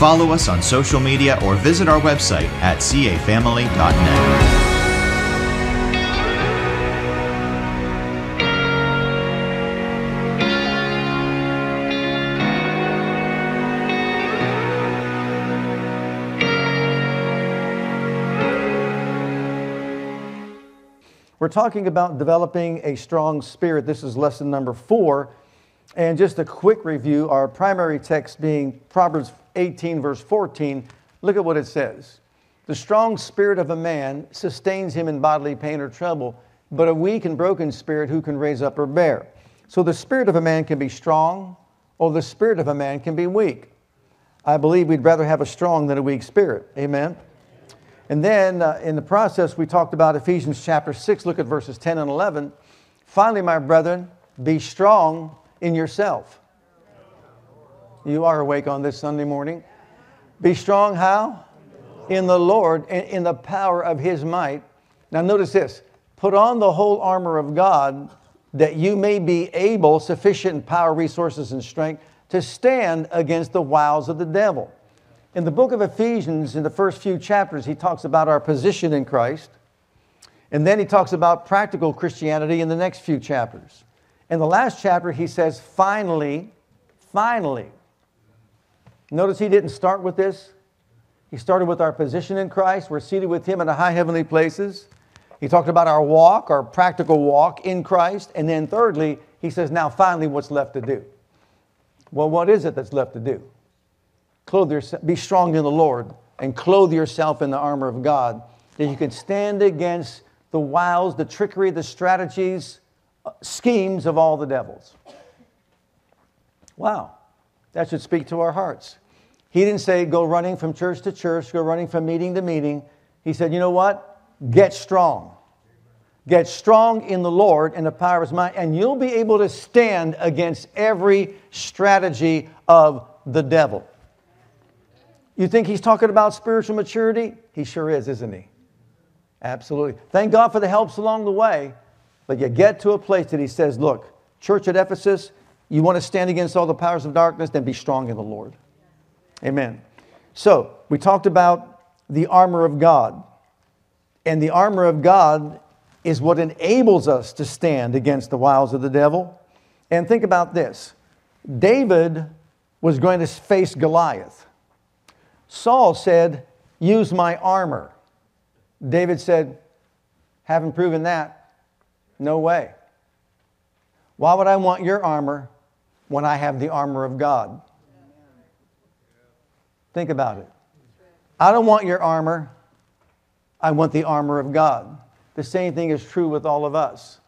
follow us on social media or visit our website at cafamily.net. We're talking about developing a strong spirit. This is lesson number four. And just a quick review our primary text being Proverbs 18, verse 14. Look at what it says The strong spirit of a man sustains him in bodily pain or trouble, but a weak and broken spirit who can raise up or bear? So the spirit of a man can be strong, or the spirit of a man can be weak. I believe we'd rather have a strong than a weak spirit. Amen. And then uh, in the process, we talked about Ephesians chapter 6. Look at verses 10 and 11. Finally, my brethren, be strong in yourself. You are awake on this Sunday morning. Be strong how? In the Lord, and in the power of his might. Now, notice this put on the whole armor of God that you may be able, sufficient power, resources, and strength, to stand against the wiles of the devil. In the book of Ephesians, in the first few chapters, he talks about our position in Christ. And then he talks about practical Christianity in the next few chapters. In the last chapter, he says, finally, finally. Notice he didn't start with this. He started with our position in Christ. We're seated with him in the high heavenly places. He talked about our walk, our practical walk in Christ. And then thirdly, he says, now finally, what's left to do? Well, what is it that's left to do? Clothe yourself, be strong in the Lord and clothe yourself in the armor of God that you can stand against the wiles, the trickery, the strategies, uh, schemes of all the devils. Wow, that should speak to our hearts. He didn't say go running from church to church, go running from meeting to meeting. He said, you know what? Get strong. Get strong in the Lord and the power of his might, and you'll be able to stand against every strategy of the devil. You think he's talking about spiritual maturity? He sure is, isn't he? Absolutely. Thank God for the helps along the way. But you get to a place that he says, look, church at Ephesus, you want to stand against all the powers of darkness, then be strong in the Lord. Amen. So, we talked about the armor of God. And the armor of God is what enables us to stand against the wiles of the devil. And think about this David was going to face Goliath. Saul said, Use my armor. David said, Haven't proven that. No way. Why would I want your armor when I have the armor of God? Think about it. I don't want your armor. I want the armor of God. The same thing is true with all of us.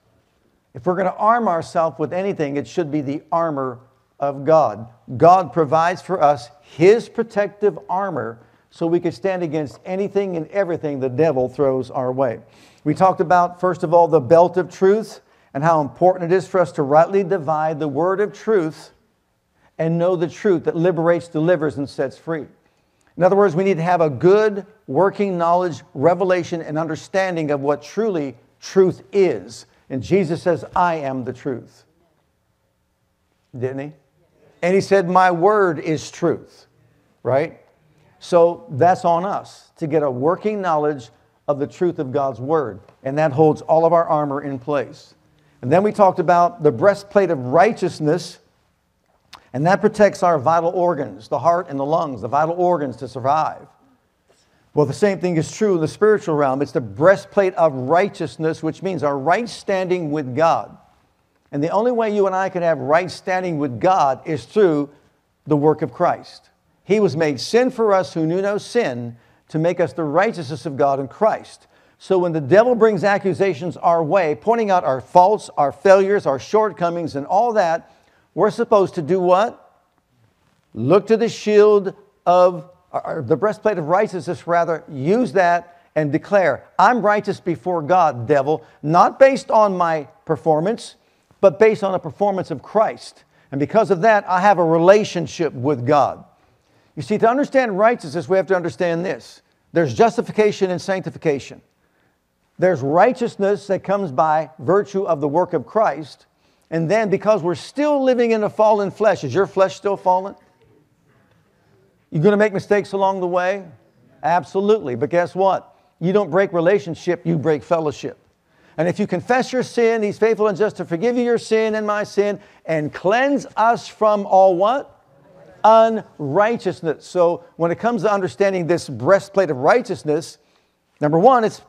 If we're going to arm ourselves with anything, it should be the armor of God. God provides for us His protective armor so we can stand against anything and everything the devil throws our way. We talked about, first of all, the belt of truth and how important it is for us to rightly divide the word of truth and know the truth that liberates, delivers, and sets free. In other words, we need to have a good working knowledge, revelation, and understanding of what truly truth is. And Jesus says, I am the truth. Didn't he? And he said, My word is truth, right? So that's on us to get a working knowledge of the truth of God's word. And that holds all of our armor in place. And then we talked about the breastplate of righteousness, and that protects our vital organs, the heart and the lungs, the vital organs to survive. Well, the same thing is true in the spiritual realm. It's the breastplate of righteousness, which means our right standing with God. And the only way you and I can have right standing with God is through the work of Christ. He was made sin for us who knew no sin to make us the righteousness of God in Christ. So when the devil brings accusations our way, pointing out our faults, our failures, our shortcomings, and all that, we're supposed to do what? Look to the shield of, or the breastplate of righteousness, rather, use that and declare, I'm righteous before God, devil, not based on my performance, but based on the performance of Christ. And because of that, I have a relationship with God. You see, to understand righteousness, we have to understand this there's justification and sanctification. There's righteousness that comes by virtue of the work of Christ. And then because we're still living in a fallen flesh, is your flesh still fallen? You're going to make mistakes along the way? Absolutely. But guess what? You don't break relationship, you break fellowship. And if you confess your sin, He's faithful and just to forgive you your sin and my sin and cleanse us from all what? Unrighteousness. So when it comes to understanding this breastplate of righteousness, number one, it's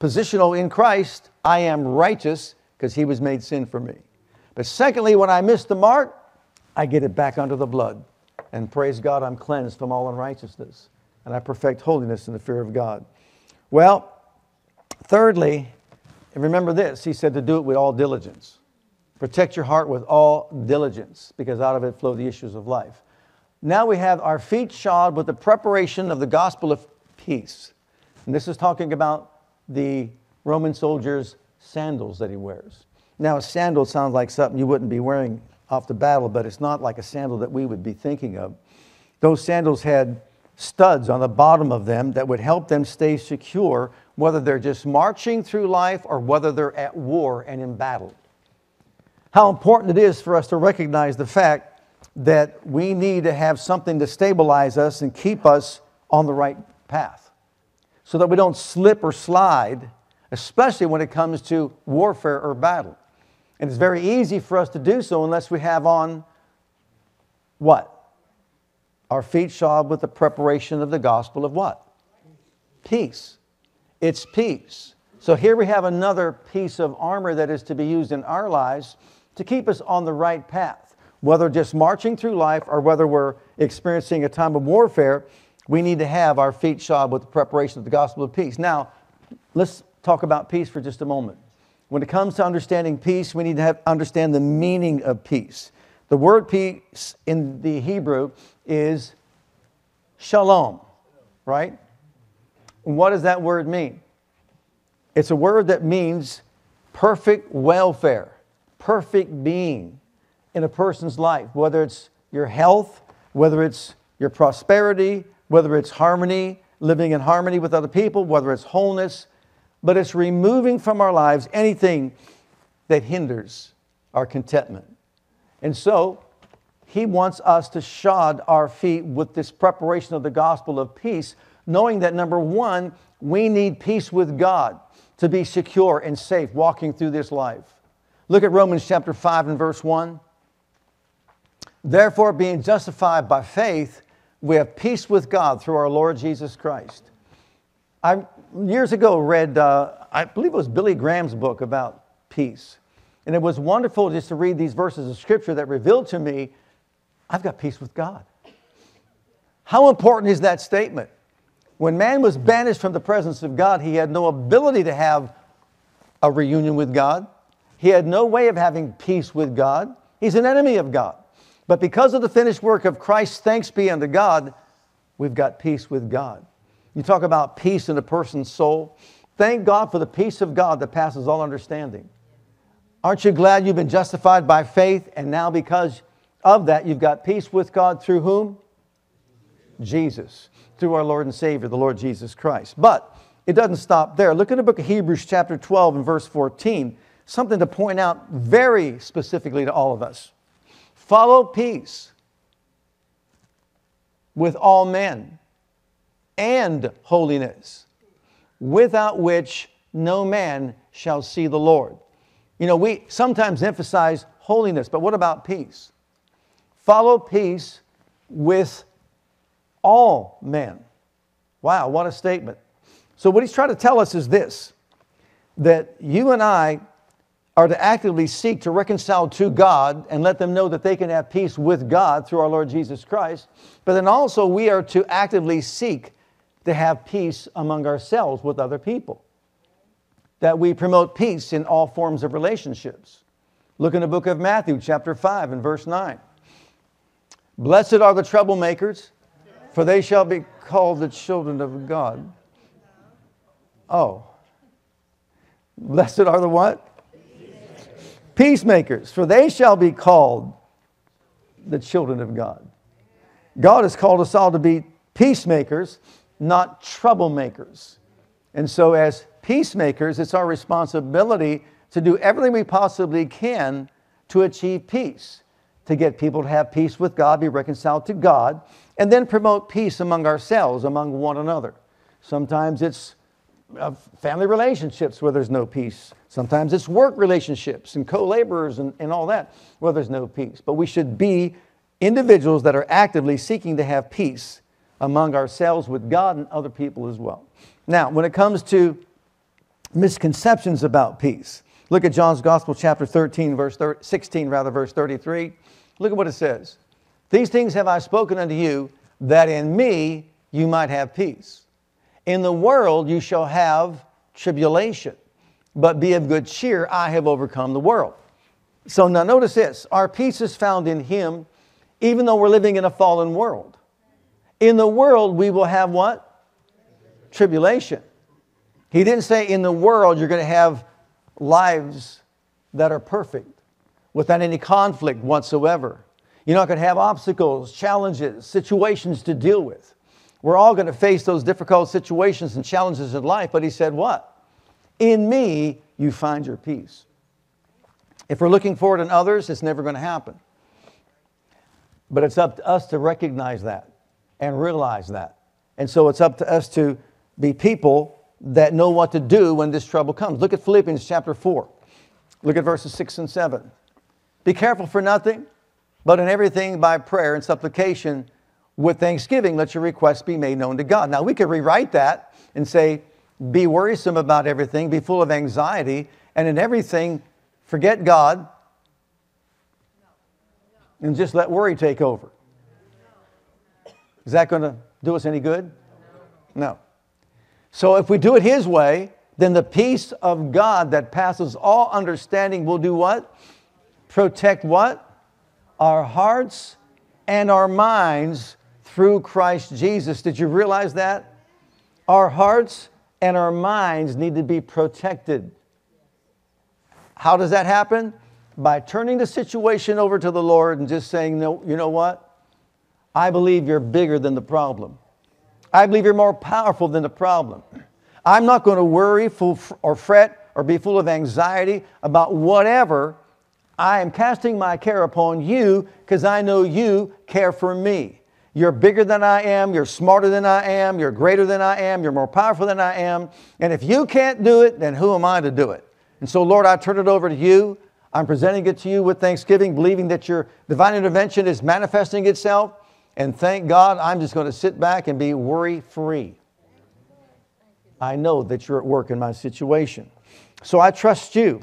positional in Christ. I am righteous because He was made sin for me. But secondly, when I miss the mark, I get it back under the blood. And praise God, I'm cleansed from all unrighteousness. And I perfect holiness in the fear of God. Well, thirdly, remember this He said to do it with all diligence. Protect your heart with all diligence, because out of it flow the issues of life. Now we have our feet shod with the preparation of the gospel of peace. And this is talking about the Roman soldier's sandals that he wears. Now, a sandal sounds like something you wouldn't be wearing off the battle, but it's not like a sandal that we would be thinking of. Those sandals had studs on the bottom of them that would help them stay secure, whether they're just marching through life or whether they're at war and in battle. How important it is for us to recognize the fact that we need to have something to stabilize us and keep us on the right path so that we don't slip or slide, especially when it comes to warfare or battle. And it's very easy for us to do so unless we have on what? Our feet shod with the preparation of the gospel of what? Peace. It's peace. So here we have another piece of armor that is to be used in our lives to keep us on the right path. Whether just marching through life or whether we're experiencing a time of warfare, we need to have our feet shod with the preparation of the gospel of peace. Now, let's talk about peace for just a moment. When it comes to understanding peace, we need to have, understand the meaning of peace. The word peace in the Hebrew is shalom, right? what does that word mean? It's a word that means perfect welfare, perfect being in a person's life, whether it's your health, whether it's your prosperity, whether it's harmony, living in harmony with other people, whether it's wholeness, but it's removing from our lives anything that hinders our contentment. And so, he wants us to shod our feet with this preparation of the gospel of peace, knowing that number one, we need peace with God to be secure and safe walking through this life. Look at Romans chapter 5 and verse 1. Therefore, being justified by faith, we have peace with God through our Lord Jesus Christ. I years ago read, uh, I believe it was Billy Graham's book about peace. And it was wonderful just to read these verses of scripture that revealed to me, I've got peace with God. How important is that statement? When man was banished from the presence of God, he had no ability to have a reunion with God. He had no way of having peace with God. He's an enemy of God. But because of the finished work of Christ, thanks be unto God, we've got peace with God. You talk about peace in a person's soul. Thank God for the peace of God that passes all understanding. Aren't you glad you've been justified by faith and now because of that you've got peace with God through whom? Jesus, through our Lord and Savior, the Lord Jesus Christ. But it doesn't stop there. Look at the book of Hebrews, chapter 12, and verse 14. Something to point out very specifically to all of us. Follow peace with all men and holiness, without which no man shall see the Lord. You know, we sometimes emphasize holiness, but what about peace? Follow peace with all men. Wow, what a statement. So, what he's trying to tell us is this that you and I are to actively seek to reconcile to God and let them know that they can have peace with God through our Lord Jesus Christ. But then also, we are to actively seek to have peace among ourselves with other people. That we promote peace in all forms of relationships. Look in the book of Matthew, chapter 5, and verse 9. Blessed are the troublemakers, for they shall be called the children of God. Oh. Blessed are the what? Peacemakers, for they shall be called the children of God. God has called us all to be peacemakers, not troublemakers. And so, as peacemakers, it's our responsibility to do everything we possibly can to achieve peace, to get people to have peace with God, be reconciled to God, and then promote peace among ourselves, among one another. Sometimes it's uh, family relationships where there's no peace. Sometimes it's work relationships and co laborers and, and all that where there's no peace. But we should be individuals that are actively seeking to have peace among ourselves with God and other people as well. Now, when it comes to misconceptions about peace, look at John's Gospel, chapter 13, verse 16, rather, verse 33. Look at what it says. These things have I spoken unto you, that in me you might have peace. In the world you shall have tribulation, but be of good cheer, I have overcome the world. So now notice this our peace is found in Him, even though we're living in a fallen world. In the world we will have what? Tribulation. He didn't say in the world you're going to have lives that are perfect without any conflict whatsoever. You're not going to have obstacles, challenges, situations to deal with. We're all going to face those difficult situations and challenges in life, but he said, What? In me, you find your peace. If we're looking for it in others, it's never going to happen. But it's up to us to recognize that and realize that. And so it's up to us to be people that know what to do when this trouble comes. Look at Philippians chapter 4. Look at verses 6 and 7. Be careful for nothing, but in everything by prayer and supplication with thanksgiving, let your requests be made known to God. Now, we could rewrite that and say, be worrisome about everything, be full of anxiety, and in everything, forget God and just let worry take over. Is that going to do us any good? No. So if we do it His way, then the peace of God that passes all understanding will do what? Protect what? Our hearts and our minds through Christ Jesus. Did you realize that? Our hearts and our minds need to be protected. How does that happen? By turning the situation over to the Lord and just saying, no, you know what? I believe you're bigger than the problem. I believe you're more powerful than the problem. I'm not going to worry or fret or be full of anxiety about whatever. I am casting my care upon you because I know you care for me. You're bigger than I am. You're smarter than I am. You're greater than I am. You're more powerful than I am. And if you can't do it, then who am I to do it? And so, Lord, I turn it over to you. I'm presenting it to you with thanksgiving, believing that your divine intervention is manifesting itself. And thank God, I'm just going to sit back and be worry free. I know that you're at work in my situation. So I trust you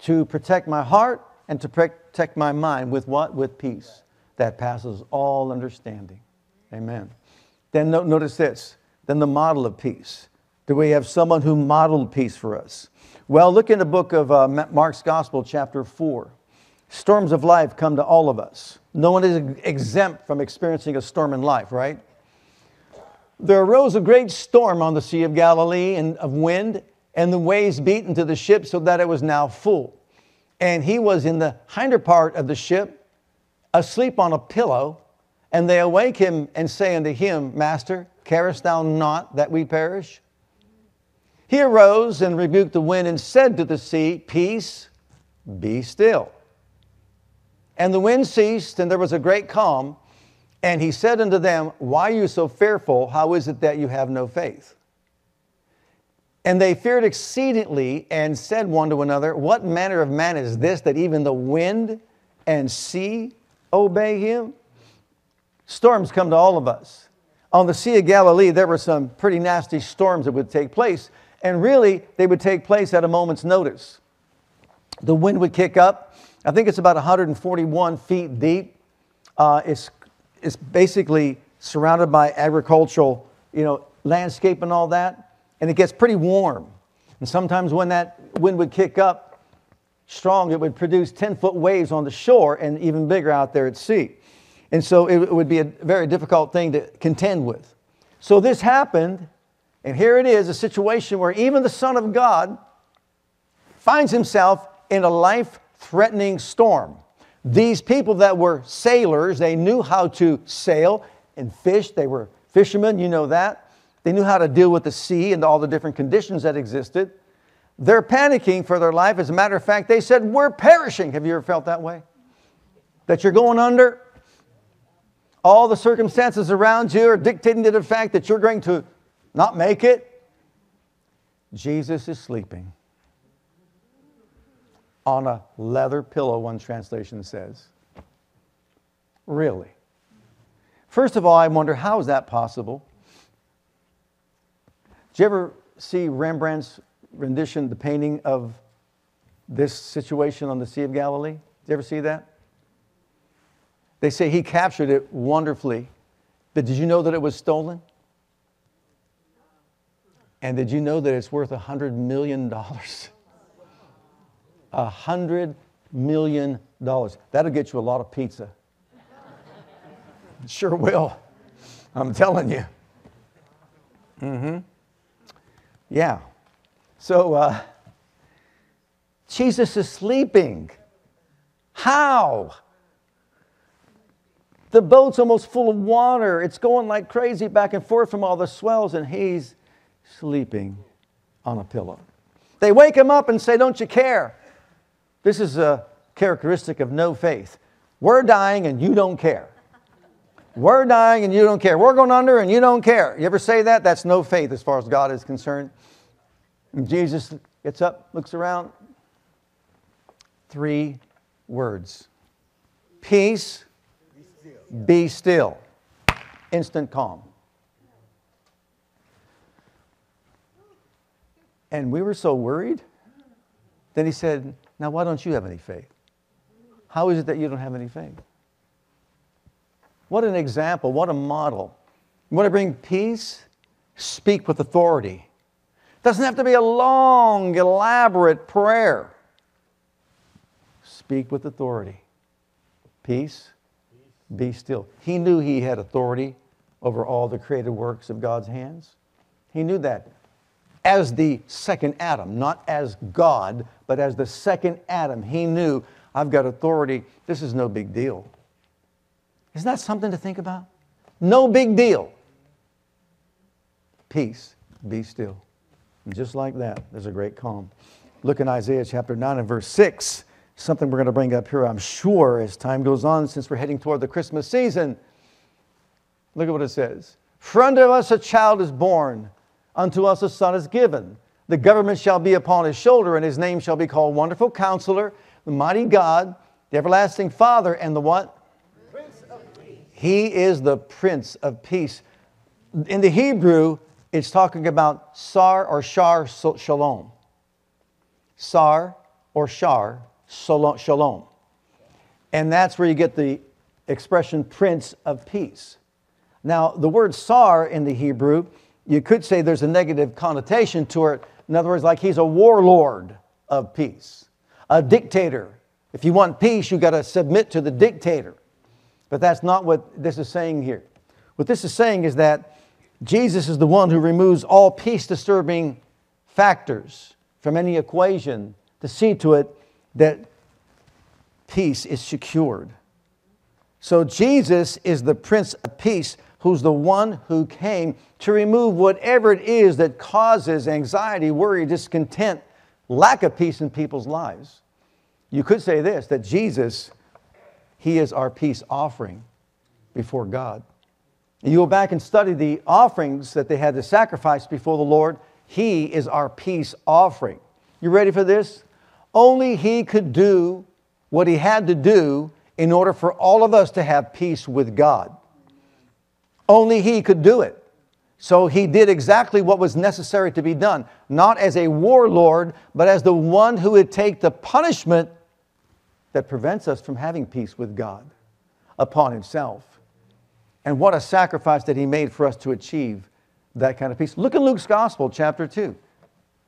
to protect my heart and to protect my mind with what? With peace that passes all understanding. Amen. Then no, notice this. Then the model of peace. Do we have someone who modeled peace for us? Well, look in the book of uh, Mark's Gospel, chapter 4. Storms of life come to all of us. No one is exempt from experiencing a storm in life, right? There arose a great storm on the Sea of Galilee and of wind, and the waves beat into the ship so that it was now full. And he was in the hinder part of the ship, asleep on a pillow, and they awake him and say unto him, Master, carest thou not that we perish? He arose and rebuked the wind and said to the sea, Peace, be still. And the wind ceased, and there was a great calm. And he said unto them, Why are you so fearful? How is it that you have no faith? And they feared exceedingly and said one to another, What manner of man is this that even the wind and sea obey him? Storms come to all of us. On the Sea of Galilee, there were some pretty nasty storms that would take place, and really, they would take place at a moment's notice. The wind would kick up. I think it's about 141 feet deep. Uh, it's, it's basically surrounded by agricultural, you know, landscape and all that, and it gets pretty warm. And sometimes when that wind would kick up, strong, it would produce 10 foot waves on the shore and even bigger out there at sea. And so it would be a very difficult thing to contend with. So this happened And here it is a situation where even the Son of God finds himself in a life threatening storm. These people that were sailors, they knew how to sail and fish. They were fishermen, you know that. They knew how to deal with the sea and all the different conditions that existed. They're panicking for their life. As a matter of fact, they said, We're perishing. Have you ever felt that way? That you're going under? All the circumstances around you are dictating to the fact that you're going to not make it. Jesus is sleeping on a leather pillow, one translation says. Really? First of all, I wonder how is that possible? Did you ever see Rembrandt's rendition, the painting of this situation on the Sea of Galilee? Did you ever see that? They say he captured it wonderfully. But did you know that it was stolen? And did you know that it's worth $100 million? A hundred million dollars. That'll get you a lot of pizza. sure will. I'm telling you. Mm-hmm. Yeah. So uh, Jesus is sleeping. How? The boat's almost full of water. It's going like crazy back and forth from all the swells, and he's sleeping on a pillow. They wake him up and say, Don't you care? This is a characteristic of no faith. We're dying and you don't care. We're dying and you don't care. We're going under and you don't care. You ever say that? That's no faith as far as God is concerned. And Jesus gets up, looks around. Three words Peace, be still. Instant calm. And we were so worried. Then he said, now, why don't you have any faith? How is it that you don't have any faith? What an example, what a model. You want to bring peace? Speak with authority. Doesn't have to be a long, elaborate prayer. Speak with authority. Peace, be still. He knew he had authority over all the created works of God's hands. He knew that as the second Adam, not as God, but as the second Adam. He knew, I've got authority. This is no big deal. Isn't that something to think about? No big deal. Peace, be still. And just like that, there's a great calm. Look in Isaiah chapter 9 and verse 6, something we're going to bring up here, I'm sure, as time goes on, since we're heading toward the Christmas season. Look at what it says. For unto us a child is born Unto us a son is given. The government shall be upon his shoulder, and his name shall be called Wonderful Counselor, the Mighty God, the Everlasting Father, and the what? Prince of peace. He is the Prince of Peace. In the Hebrew, it's talking about Sar or Shar Shalom. Sar or Shar Shalom. And that's where you get the expression Prince of Peace. Now, the word Sar in the Hebrew you could say there's a negative connotation to it. In other words, like he's a warlord of peace, a dictator. If you want peace, you've got to submit to the dictator. But that's not what this is saying here. What this is saying is that Jesus is the one who removes all peace disturbing factors from any equation to see to it that peace is secured. So Jesus is the Prince of Peace who's the one who came to remove whatever it is that causes anxiety, worry, discontent, lack of peace in people's lives. You could say this that Jesus, He is our peace offering before God. You go back and study the offerings that they had to sacrifice before the Lord. He is our peace offering. You ready for this? Only He could do what He had to do in order for all of us to have peace with God. Only he could do it. So he did exactly what was necessary to be done, not as a warlord, but as the one who would take the punishment that prevents us from having peace with God upon himself. And what a sacrifice that he made for us to achieve that kind of peace. Look at Luke's Gospel, chapter 2.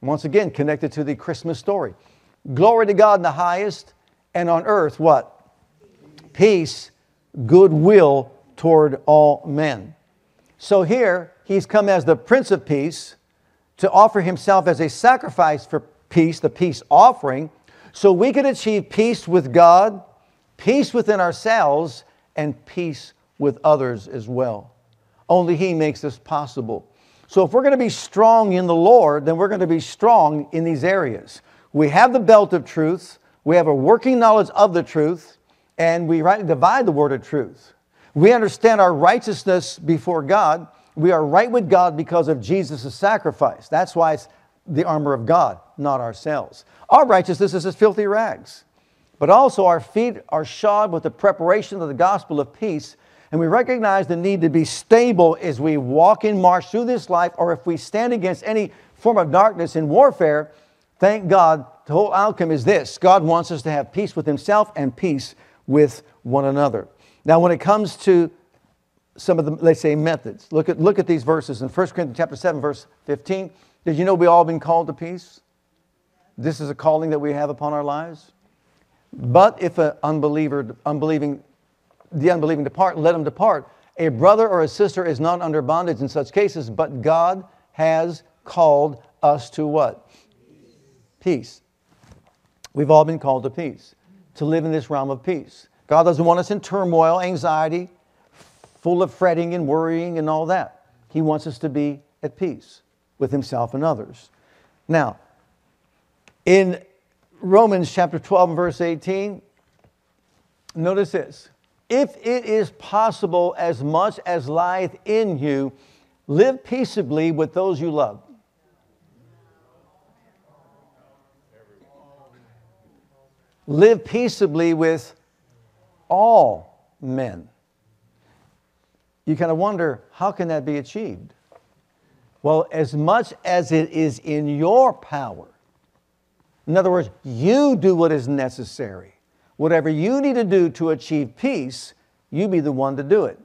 Once again, connected to the Christmas story. Glory to God in the highest, and on earth, what? Peace, goodwill toward all men. So here, he's come as the Prince of Peace, to offer himself as a sacrifice for peace, the peace offering, so we could achieve peace with God, peace within ourselves, and peace with others as well. Only He makes this possible. So, if we're going to be strong in the Lord, then we're going to be strong in these areas. We have the belt of truth, we have a working knowledge of the truth, and we rightly divide the word of truth. We understand our righteousness before God. We are right with God because of Jesus' sacrifice. That's why it's the armor of God, not ourselves. Our righteousness is as filthy rags. But also, our feet are shod with the preparation of the gospel of peace, and we recognize the need to be stable as we walk and march through this life, or if we stand against any form of darkness in warfare. Thank God, the whole outcome is this God wants us to have peace with Himself and peace with one another. Now, when it comes to some of the, let's say, methods, look at, look at these verses in 1 Corinthians chapter 7, verse 15. Did you know we've all been called to peace? This is a calling that we have upon our lives. But if an unbeliever, unbelieving, the unbelieving depart, let him depart. A brother or a sister is not under bondage in such cases, but God has called us to what? Peace. We've all been called to peace, to live in this realm of peace. God doesn't want us in turmoil, anxiety, full of fretting and worrying and all that. He wants us to be at peace with Himself and others. Now, in Romans chapter 12 and verse 18, notice this. If it is possible, as much as lieth in you, live peaceably with those you love. Live peaceably with all men. You kind of wonder, how can that be achieved? Well, as much as it is in your power, in other words, you do what is necessary. Whatever you need to do to achieve peace, you be the one to do it.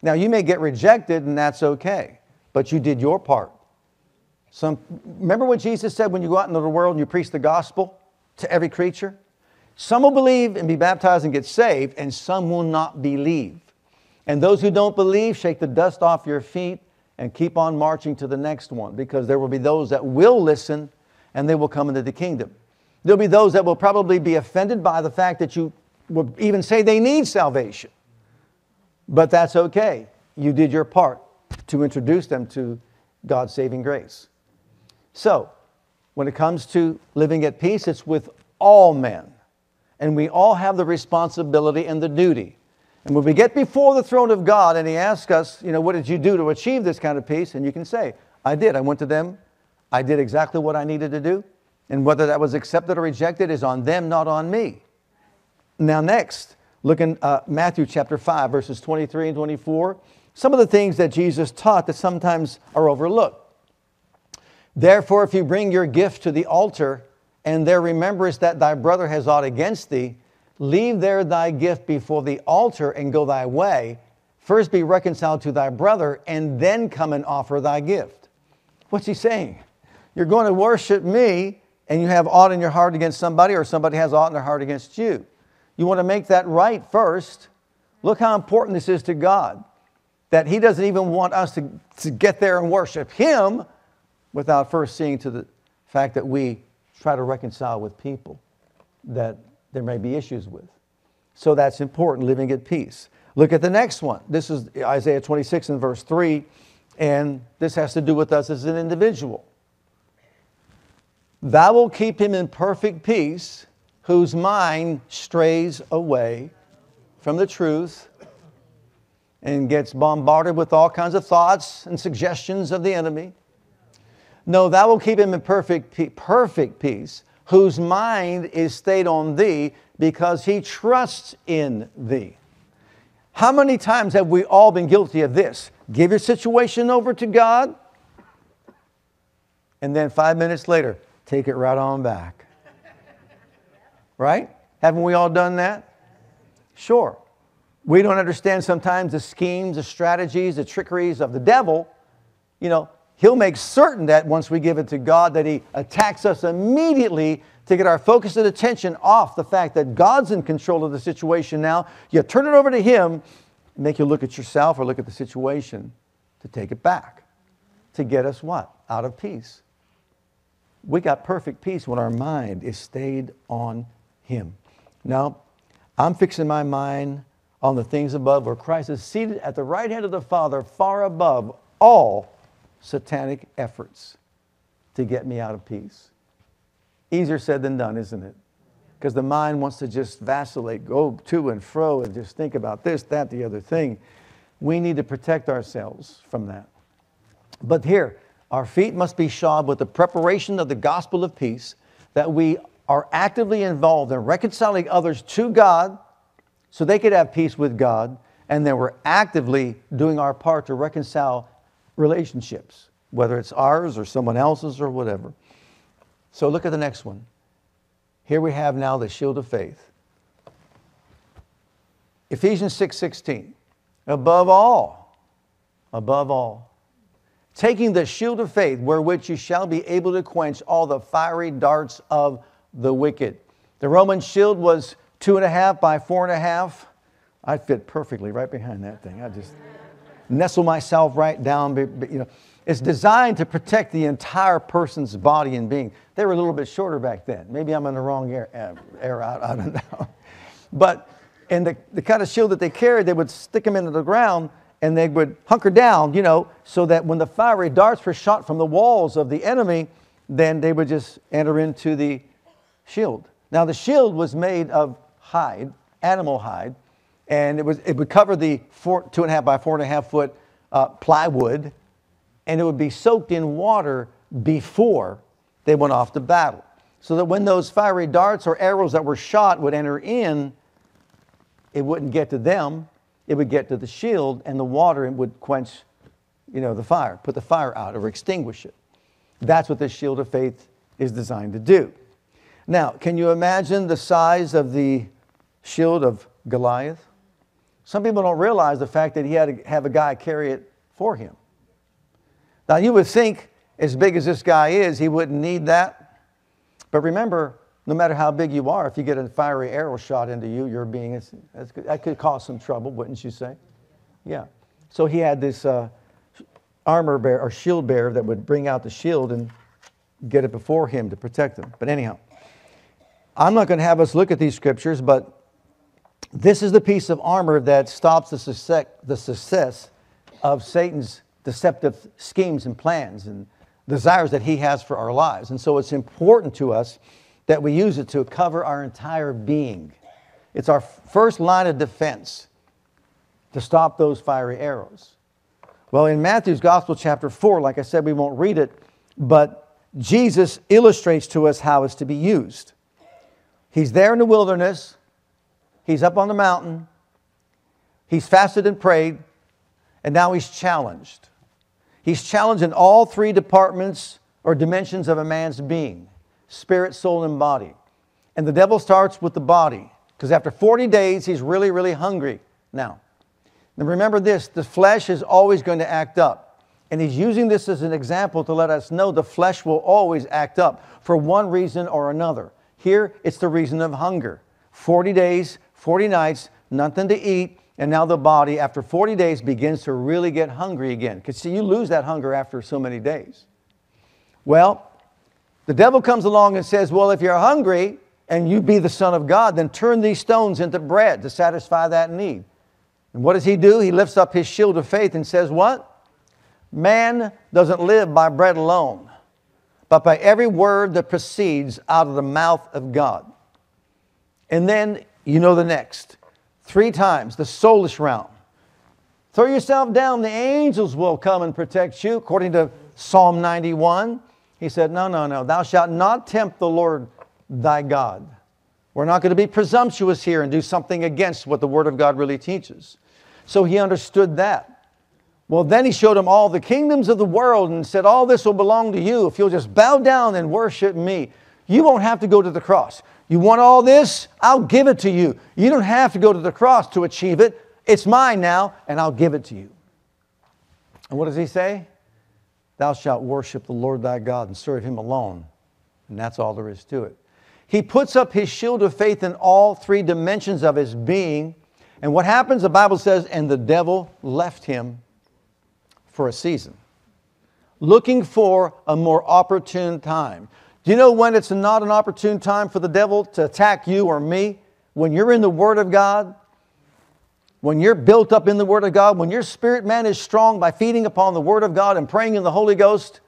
Now, you may get rejected, and that's okay, but you did your part. Some, remember what Jesus said when you go out into the world and you preach the gospel to every creature? Some will believe and be baptized and get saved, and some will not believe. And those who don't believe, shake the dust off your feet and keep on marching to the next one because there will be those that will listen and they will come into the kingdom. There'll be those that will probably be offended by the fact that you will even say they need salvation. But that's okay. You did your part to introduce them to God's saving grace. So, when it comes to living at peace, it's with all men. And we all have the responsibility and the duty. And when we get before the throne of God and He asks us, you know, what did you do to achieve this kind of peace? And you can say, I did. I went to them. I did exactly what I needed to do. And whether that was accepted or rejected is on them, not on me. Now, next, look in uh, Matthew chapter 5, verses 23 and 24. Some of the things that Jesus taught that sometimes are overlooked. Therefore, if you bring your gift to the altar, and there rememberest that thy brother has aught against thee, leave there thy gift before the altar and go thy way. First be reconciled to thy brother, and then come and offer thy gift. What's he saying? You're going to worship me, and you have aught in your heart against somebody, or somebody has aught in their heart against you. You want to make that right first. Look how important this is to God that He doesn't even want us to, to get there and worship Him without first seeing to the fact that we try to reconcile with people that there may be issues with. So that's important, living at peace. Look at the next one. This is Isaiah 26 and verse 3, and this has to do with us as an individual. Thou will keep him in perfect peace whose mind strays away from the truth and gets bombarded with all kinds of thoughts and suggestions of the enemy. No, thou will keep him in perfect, perfect peace whose mind is stayed on thee because he trusts in thee. How many times have we all been guilty of this? Give your situation over to God, and then five minutes later, take it right on back. Right? Haven't we all done that? Sure. We don't understand sometimes the schemes, the strategies, the trickeries of the devil. You know, He'll make certain that once we give it to God, that He attacks us immediately to get our focus and attention off the fact that God's in control of the situation now. You turn it over to Him, make you look at yourself or look at the situation to take it back, to get us what? Out of peace. we got perfect peace when our mind is stayed on Him. Now, I'm fixing my mind on the things above where Christ is seated at the right hand of the Father, far above all satanic efforts to get me out of peace. Easier said than done, isn't it? Because the mind wants to just vacillate, go to and fro, and just think about this, that, the other thing. We need to protect ourselves from that. But here, our feet must be shod with the preparation of the gospel of peace, that we are actively involved in reconciling others to God so they could have peace with God, and then we're actively doing our part to reconcile relationships, whether it's ours or someone else's or whatever. So look at the next one. Here we have now the shield of faith. Ephesians 6:16. above all, above all, taking the shield of faith, wherewith you shall be able to quench all the fiery darts of the wicked. The Roman shield was two and a half by four and a half. I fit perfectly right behind that thing. I just nestle myself right down. You know, it's designed to protect the entire person's body and being. They were a little bit shorter back then. Maybe I'm in the wrong era. era I don't know. But and the, the kind of shield that they carried, they would stick them into the ground and they would hunker down, you know, so that when the fiery darts were shot from the walls of the enemy, then they would just enter into the shield. Now, the shield was made of hide, animal hide, and it, was, it would cover the four, two and a half by four and a half foot uh, plywood, and it would be soaked in water before they went off to battle. So that when those fiery darts or arrows that were shot would enter in, it wouldn't get to them, it would get to the shield, and the water would quench you know, the fire, put the fire out or extinguish it. That's what the shield of faith is designed to do. Now, can you imagine the size of the shield of Goliath? Some people don't realize the fact that he had to have a guy carry it for him. Now, you would think, as big as this guy is, he wouldn't need that. But remember, no matter how big you are, if you get a fiery arrow shot into you, you're being, that could cause some trouble, wouldn't you say? Yeah. So he had this uh, armor bearer or shield bearer that would bring out the shield and get it before him to protect him. But anyhow, I'm not going to have us look at these scriptures, but this is the piece of armor that stops the success, the success of Satan's deceptive schemes and plans and desires that he has for our lives. And so it's important to us that we use it to cover our entire being. It's our first line of defense to stop those fiery arrows. Well, in Matthew's Gospel, chapter 4, like I said, we won't read it, but Jesus illustrates to us how it's to be used. He's there in the wilderness. He's up on the mountain. He's fasted and prayed. And now he's challenged. He's challenged in all three departments or dimensions of a man's being spirit, soul, and body. And the devil starts with the body because after 40 days, he's really, really hungry now. Now remember this the flesh is always going to act up. And he's using this as an example to let us know the flesh will always act up for one reason or another. Here, it's the reason of hunger. 40 days, 40 nights, nothing to eat, and now the body, after 40 days, begins to really get hungry again. Because, see, you lose that hunger after so many days. Well, the devil comes along and says, Well, if you're hungry and you be the Son of God, then turn these stones into bread to satisfy that need. And what does he do? He lifts up his shield of faith and says, What? Man doesn't live by bread alone, but by every word that proceeds out of the mouth of God. And then you know the next. Three times, the soulish realm. Throw yourself down, the angels will come and protect you, according to Psalm 91. He said, No, no, no, thou shalt not tempt the Lord thy God. We're not going to be presumptuous here and do something against what the Word of God really teaches. So he understood that. Well, then he showed him all the kingdoms of the world and said, All this will belong to you if you'll just bow down and worship me. You won't have to go to the cross. You want all this? I'll give it to you. You don't have to go to the cross to achieve it. It's mine now, and I'll give it to you. And what does he say? Thou shalt worship the Lord thy God and serve him alone. And that's all there is to it. He puts up his shield of faith in all three dimensions of his being. And what happens, the Bible says, and the devil left him for a season, looking for a more opportune time. You know when it's not an opportune time for the devil to attack you or me? When you're in the Word of God, when you're built up in the Word of God, when your spirit man is strong by feeding upon the Word of God and praying in the Holy Ghost,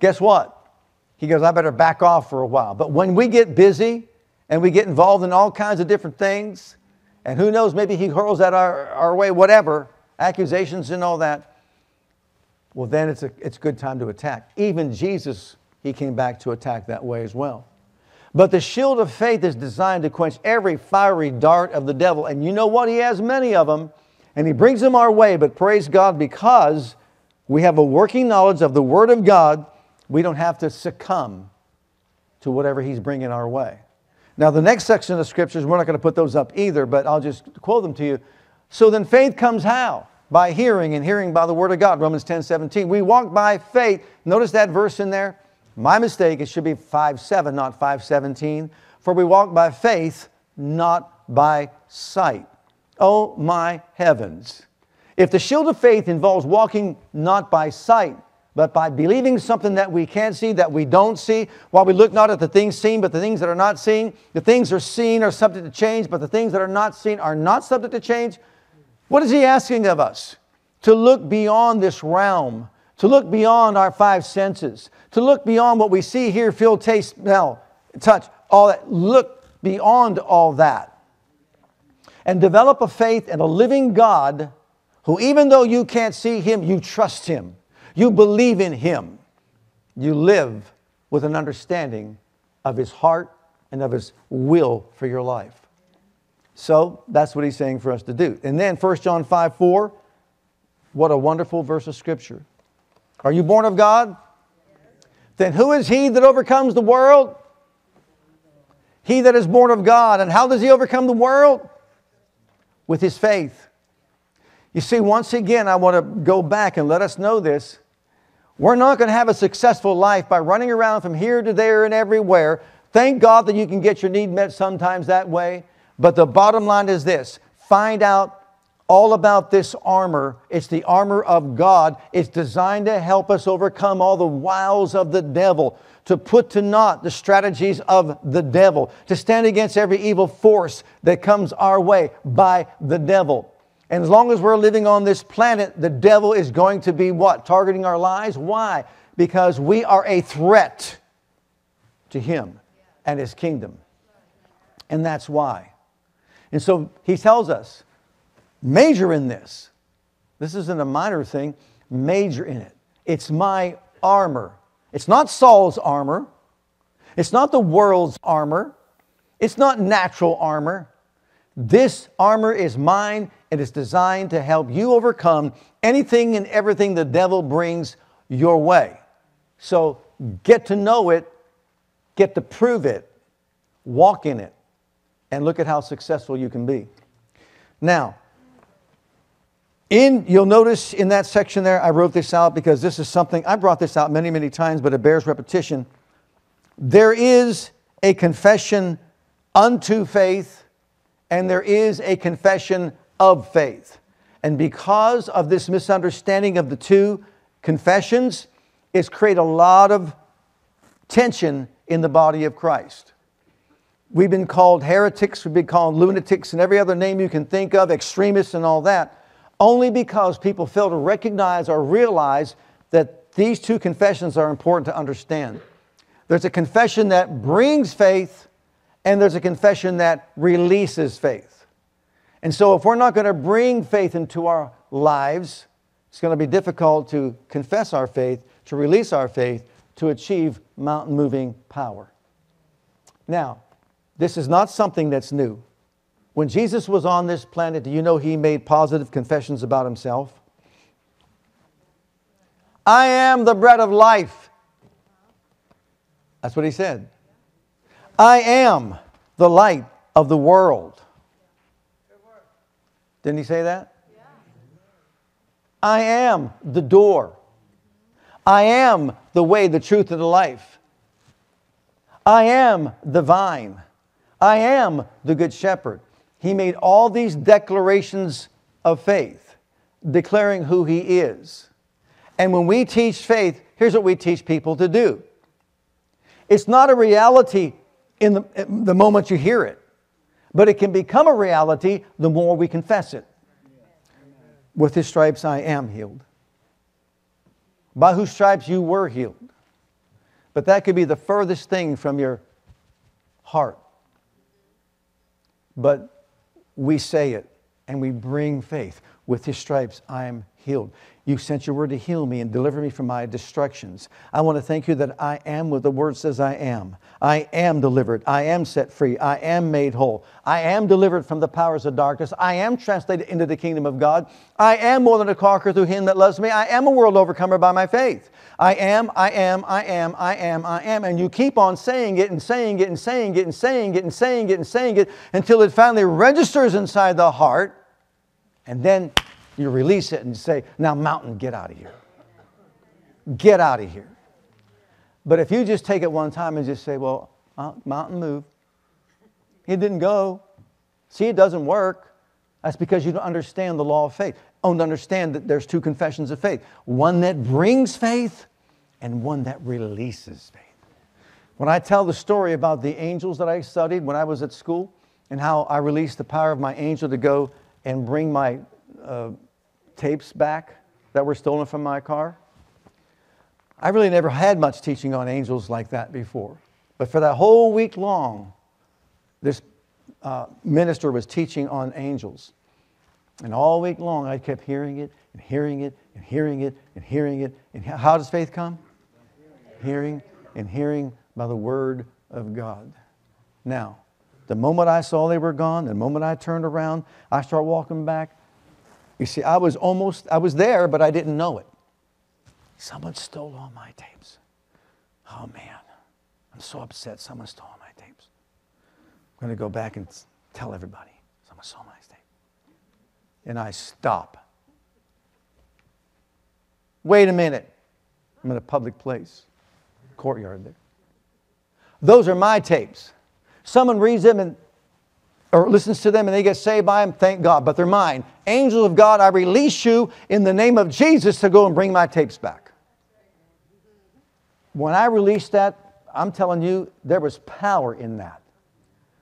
guess what? He goes, I better back off for a while. But when we get busy and we get involved in all kinds of different things, and who knows, maybe he hurls at our, our way, whatever, accusations and all that, well, then it's a, it's a good time to attack. Even Jesus, he came back to attack that way as well. But the shield of faith is designed to quench every fiery dart of the devil. And you know what? He has many of them, and he brings them our way. But praise God, because we have a working knowledge of the Word of God, we don't have to succumb to whatever he's bringing our way. Now, the next section of scriptures, we're not going to put those up either, but I'll just quote them to you. So then faith comes how? By hearing, and hearing by the word of God. Romans 10 17. We walk by faith. Notice that verse in there. My mistake, it should be 5 7, not 5 17. For we walk by faith, not by sight. Oh, my heavens. If the shield of faith involves walking not by sight, but by believing something that we can't see, that we don't see, while we look not at the things seen, but the things that are not seen, the things are seen are subject to change, but the things that are not seen are not subject to change. What is he asking of us? To look beyond this realm to look beyond our five senses, to look beyond what we see, hear, feel, taste, smell, touch, all that. Look beyond all that. And develop a faith in a living God who, even though you can't see him, you trust him. You believe in him. You live with an understanding of his heart and of his will for your life. So that's what he's saying for us to do. And then 1 John 5 4, what a wonderful verse of scripture. Are you born of God? Then who is he that overcomes the world? He that is born of God. And how does he overcome the world? With his faith. You see, once again, I want to go back and let us know this. We're not going to have a successful life by running around from here to there and everywhere. Thank God that you can get your need met sometimes that way. But the bottom line is this find out all about this armor. It's the armor of God. It's designed to help us overcome all the wiles of the devil, to put to naught the strategies of the devil, to stand against every evil force that comes our way by the devil. And as long as we're living on this planet, the devil is going to be what? Targeting our lives? Why? Because we are a threat to him and his kingdom. And that's why. And so he tells us Major in this. This isn't a minor thing, major in it. It's my armor. It's not Saul's armor. It's not the world's armor. It's not natural armor. This armor is mine and it's designed to help you overcome anything and everything the devil brings your way. So get to know it, get to prove it, walk in it, and look at how successful you can be. Now, in, you'll notice in that section there, I wrote this out because this is something, I brought this out many, many times, but it bears repetition. There is a confession unto faith, and there is a confession of faith. And because of this misunderstanding of the two confessions, it's created a lot of tension in the body of Christ. We've been called heretics, we've been called lunatics, and every other name you can think of, extremists, and all that only because people fail to recognize or realize that these two confessions are important to understand. There's a confession that brings faith, and there's a confession that releases faith. And so, if we're not going to bring faith into our lives, it's going to be difficult to confess our faith, to release our faith, to achieve mountain moving power. Now, this is not something that's new. When Jesus was on this planet, do you know he made positive confessions about himself? I am the bread of life. That's what he said. I am the light of the world. Didn't he say that? I am the door. I am the way, the truth, and the life. I am the vine. I am the good shepherd. He made all these declarations of faith, declaring who He is. And when we teach faith, here's what we teach people to do It's not a reality in the, in the moment you hear it, but it can become a reality the more we confess it. With his stripes I am healed. By whose stripes you were healed. But that could be the furthest thing from your heart. But we say it and we bring faith. With his stripes I am healed. You sent your word to heal me and deliver me from my destructions. I want to thank you that I am what the word says I am. I am delivered. I am set free. I am made whole. I am delivered from the powers of darkness. I am translated into the kingdom of God. I am more than a conqueror through him that loves me. I am a world overcomer by my faith. I am, I am, I am, I am, I am. And you keep on saying it and saying it and saying it and saying it and saying it and saying it until it finally registers inside the heart. And then you release it and you say, Now, mountain, get out of here. Get out of here. But if you just take it one time and just say, Well, mountain, move, it didn't go. See, it doesn't work. That's because you don't understand the law of faith. Don't understand that there's two confessions of faith one that brings faith and one that releases faith. When I tell the story about the angels that I studied when I was at school and how I released the power of my angel to go and bring my uh, tapes back that were stolen from my car. I really never had much teaching on angels like that before. But for that whole week long, this uh, minister was teaching on angels. And all week long, I kept hearing it and hearing it and hearing it and hearing it. And how does faith come? Hearing and hearing by the word of God. Now, the moment I saw they were gone, the moment I turned around, I start walking back. You see, I was almost, I was there, but I didn't know it. Someone stole all my tapes. Oh man, I'm so upset someone stole all my tapes. I'm going to go back and tell everybody someone stole my tapes. And I stop. Wait a minute. I'm in a public place, courtyard there. Those are my tapes. Someone reads them and or listens to them and they get saved by them, thank God, but they're mine. Angels of God, I release you in the name of Jesus to go and bring my tapes back. When I released that, I'm telling you, there was power in that.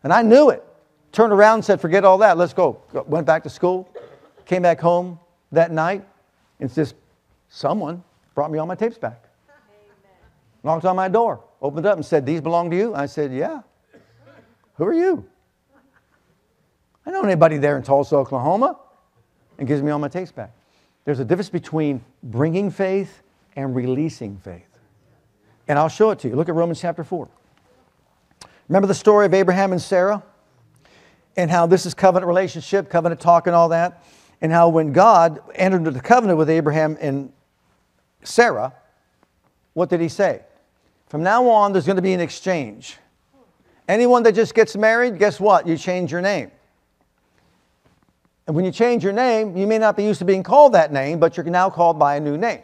And I knew it. Turned around and said, forget all that, let's go. Went back to school, came back home that night, and just someone brought me all my tapes back. Knocked on my door, opened up and said, These belong to you? I said, Yeah. Who are you? I know anybody there in Tulsa, Oklahoma, and gives me all my tapes back. There's a difference between bringing faith and releasing faith. And I'll show it to you. Look at Romans chapter 4. Remember the story of Abraham and Sarah? And how this is covenant relationship, covenant talk, and all that. And how when God entered into the covenant with Abraham and Sarah, what did he say? From now on, there's going to be an exchange. Anyone that just gets married, guess what? You change your name. And when you change your name, you may not be used to being called that name, but you're now called by a new name.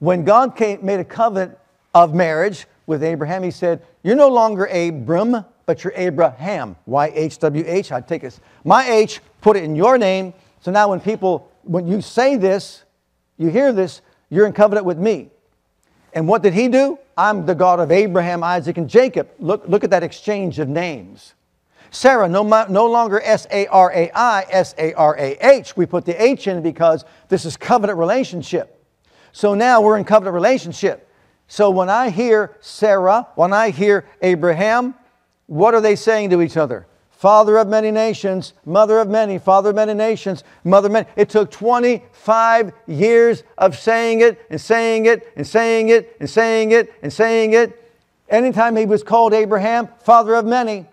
When God came, made a covenant of marriage with Abraham, he said, You're no longer Abram, but you're Abraham. Y H W H. I'd take this. My H, put it in your name. So now when people, when you say this, you hear this, you're in covenant with me. And what did he do? I'm the God of Abraham, Isaac, and Jacob. Look, look at that exchange of names. Sarah, no, no longer S A R A I, S A R A H. We put the H in because this is covenant relationship. So now we're in covenant relationship. So when I hear Sarah, when I hear Abraham, what are they saying to each other? Father of many nations, mother of many, father of many nations, mother of many. It took 25 years of saying it and saying it and saying it and saying it and saying it. Anytime he was called Abraham, father of many,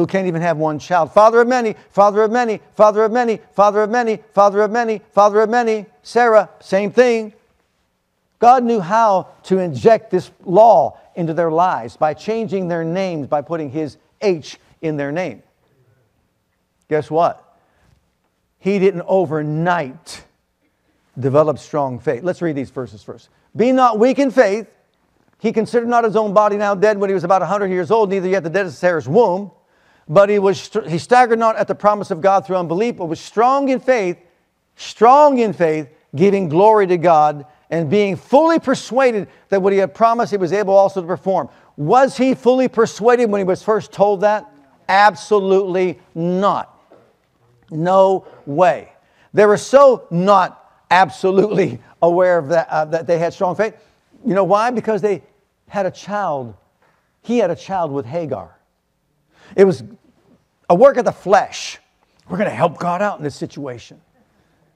who can't even have one child. Father of many, father of many, father of many, father of many, father of many, father of many. Sarah, same thing. God knew how to inject this law into their lives by changing their names, by putting His H in their name. Guess what? He didn't overnight develop strong faith. Let's read these verses first. Be not weak in faith. He considered not his own body now dead when he was about 100 years old, neither yet the dead of Sarah's womb. But he, was, he staggered not at the promise of God through unbelief, but was strong in faith, strong in faith, giving glory to God, and being fully persuaded that what he had promised he was able also to perform. Was he fully persuaded when he was first told that? Absolutely not. No way. They were so not absolutely aware of that, uh, that they had strong faith. You know why? Because they had a child. He had a child with Hagar. It was a work of the flesh. We're going to help God out in this situation.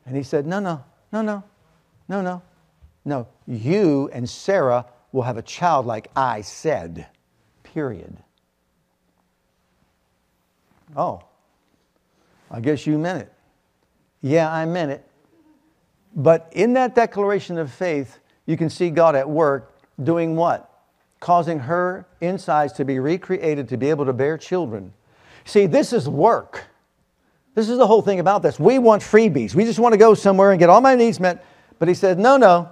And he said, No, no, no, no, no, no, no. You and Sarah will have a child like I said, period. Oh, I guess you meant it. Yeah, I meant it. But in that declaration of faith, you can see God at work doing what? Causing her insides to be recreated to be able to bear children. See, this is work. This is the whole thing about this. We want freebies. We just want to go somewhere and get all my needs met. But he said, no, no.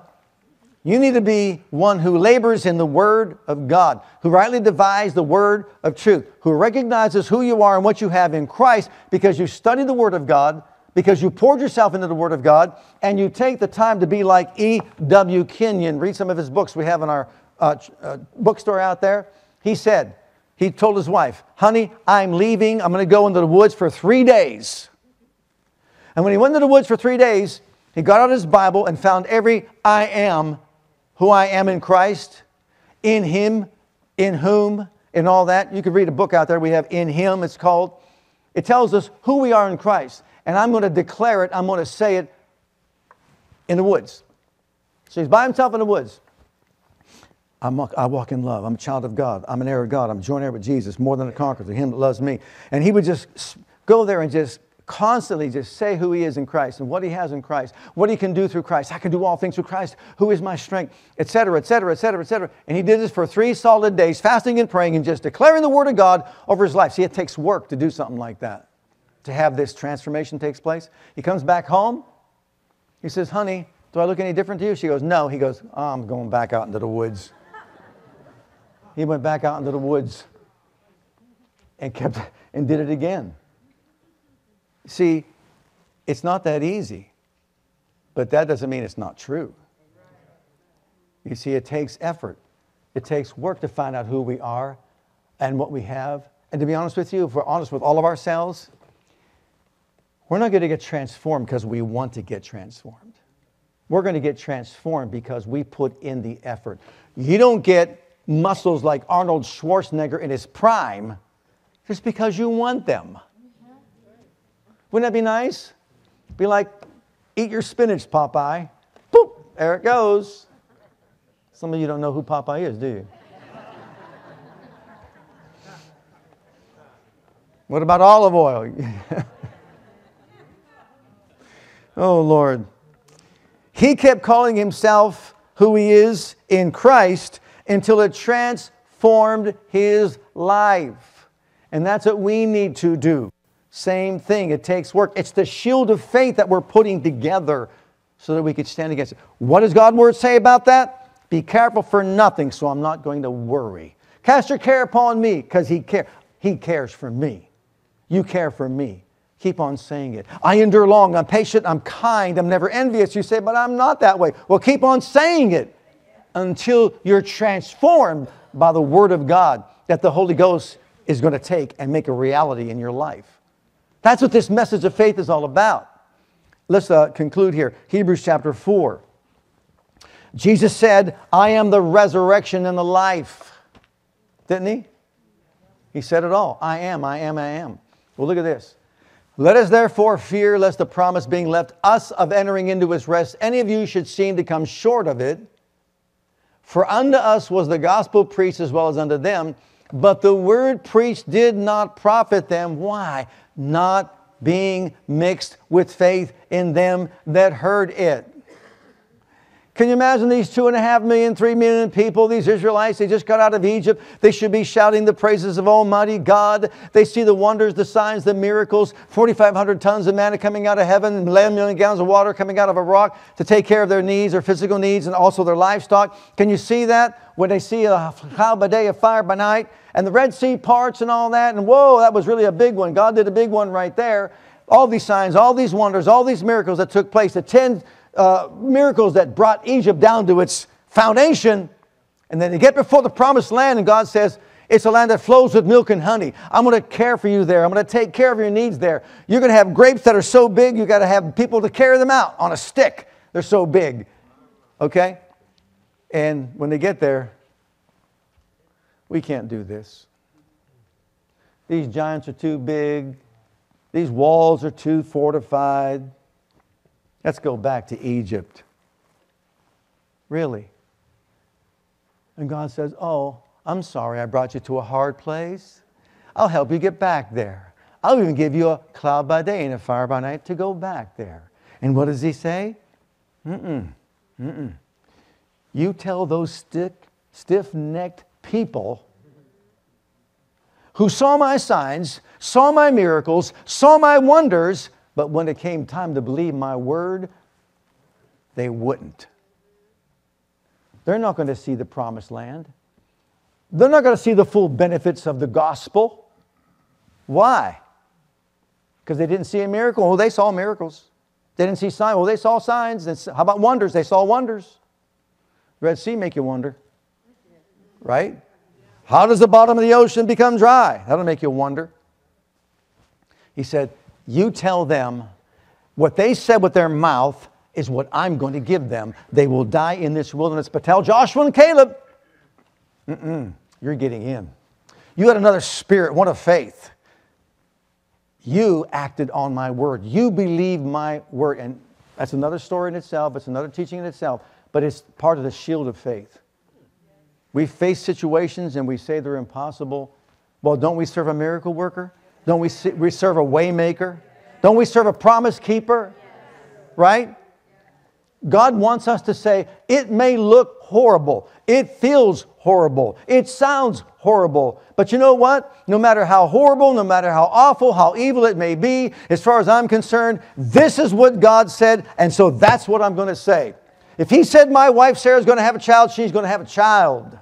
You need to be one who labors in the Word of God, who rightly divides the Word of truth, who recognizes who you are and what you have in Christ because you study the Word of God, because you poured yourself into the Word of God, and you take the time to be like E.W. Kenyon. Read some of his books we have in our uh, uh, bookstore out there. He said, he told his wife, Honey, I'm leaving. I'm going to go into the woods for three days. And when he went into the woods for three days, he got out his Bible and found every I am who I am in Christ, in Him, in whom, and all that. You could read a book out there we have In Him, it's called. It tells us who we are in Christ. And I'm going to declare it, I'm going to say it in the woods. So he's by himself in the woods. I'm, i walk in love. I'm a child of God. I'm an heir of God. I'm joint heir with Jesus, more than a conqueror, to him that loves me. And he would just go there and just constantly just say who he is in Christ and what he has in Christ, what he can do through Christ. I can do all things through Christ, who is my strength, etc., etc., etc., etc. And he did this for three solid days, fasting and praying and just declaring the word of God over his life. See, it takes work to do something like that, to have this transformation takes place. He comes back home. He says, honey, do I look any different to you? She goes, no. He goes, oh, I'm going back out into the woods he went back out into the woods and kept and did it again. See, it's not that easy, but that doesn't mean it's not true. You see, it takes effort. It takes work to find out who we are and what we have. And to be honest with you, if we're honest with all of ourselves, we're not going to get transformed because we want to get transformed. We're going to get transformed because we put in the effort. You don't get muscles like Arnold Schwarzenegger in his prime just because you want them. Wouldn't that be nice? Be like, eat your spinach, Popeye. Boop, there it goes. Some of you don't know who Popeye is, do you? what about Olive Oyl? oh, Lord. He kept calling himself who he is in Christ until it transformed his life. And that's what we need to do. Same thing, it takes work. It's the shield of faith that we're putting together so that we could stand against it. What does God's word say about that? Be careful for nothing, so I'm not going to worry. Cast your care upon me because he, care, he cares for me. You care for me. Keep on saying it. I endure long, I'm patient, I'm kind, I'm never envious. You say, but I'm not that way. Well, keep on saying it until you're transformed by the Word of God that the Holy Ghost is going to take and make a reality in your life. That's what this message of faith is all about. Let's uh, conclude here. Hebrews chapter 4. Jesus said, I am the resurrection and the life. Didn't he? He said it all. I am, I am, I am. Well, look at this. Let us therefore fear lest the promise being left us of entering into his rest, any of you should seem to come short of it. For unto us was the gospel preached as well as unto them, but the word preached did not profit them. Why? Not being mixed with faith in them that heard it. Can you imagine these two and a half million, three million people, these Israelites, they just got out of Egypt. They should be shouting the praises of Almighty God. They see the wonders, the signs, the miracles, 4,500 tons of manna coming out of heaven, 11 million gallons of water coming out of a rock to take care of their needs, their physical needs, and also their livestock. Can you see that? When they see a cloud by day, a fire by night, and the Red Sea parts and all that, and whoa, that was really a big one. God did a big one right there. All these signs, all these wonders, all these miracles that took place, the 10 uh, miracles that brought Egypt down to its foundation. And then they get before the promised land, and God says, It's a land that flows with milk and honey. I'm going to care for you there. I'm going to take care of your needs there. You're going to have grapes that are so big, you got to have people to carry them out on a stick. They're so big. Okay? And when they get there, we can't do this. These giants are too big. These walls are too fortified. Let's go back to Egypt. Really? And God says, Oh, I'm sorry I brought you to a hard place. I'll help you get back there. I'll even give you a cloud by day and a fire by night to go back there. And what does he say? Mm-mm, mm-mm. You tell those stiff, stiff-necked people who saw my signs, saw my miracles, saw my wonders, but when it came time to believe my word, they wouldn't. They're not going to see the promised land. They're not going to see the full benefits of the gospel. Why? Because they didn't see a miracle. Well, they saw miracles. They didn't see signs. Well, they saw signs. How about wonders? They saw wonders. Red Sea make you wonder. Right? How does the bottom of the ocean become dry? That'll make you wonder. He said, You tell them what they said with their mouth is what I'm going to give them. They will die in this wilderness. But tell Joshua and Caleb, you're getting in. You had another spirit, one of faith. You acted on my word. You believed my word. And that's another story in itself. It's another teaching in itself. But it's part of the shield of faith. We face situations and we say they're impossible. Well, don't we serve a miracle worker? Don't we, we serve a waymaker? Don't we serve a promise keeper? Right? God wants us to say, it may look horrible. It feels horrible. It sounds horrible. But you know what? No matter how horrible, no matter how awful, how evil it may be, as far as I'm concerned, this is what God said, and so that's what I'm going to say. If He said my wife Sarah's going to have a child, she's going to have a child.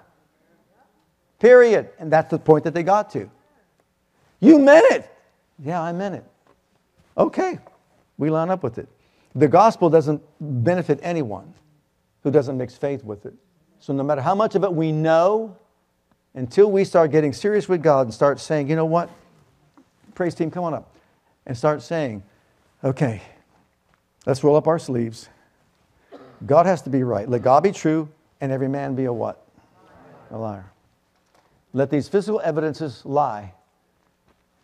Period. And that's the point that they got to. You meant it. Yeah, I meant it. Okay, we line up with it. The gospel doesn't benefit anyone who doesn't mix faith with it. So, no matter how much of it we know, until we start getting serious with God and start saying, you know what? Praise team, come on up. And start saying, okay, let's roll up our sleeves. God has to be right. Let God be true and every man be a what? A liar. Let these physical evidences lie.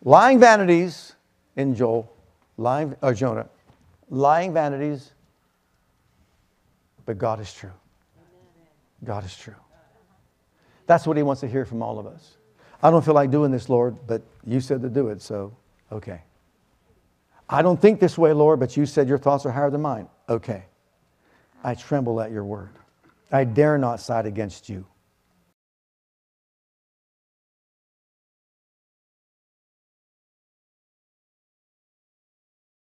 Lying vanities in Joel, lying, or Jonah, lying vanities, but God is true. God is true. That's what He wants to hear from all of us. I don't feel like doing this, Lord, but you said to do it, so okay. I don't think this way, Lord, but you said your thoughts are higher than mine. Okay. I tremble at your word. I dare not side against you.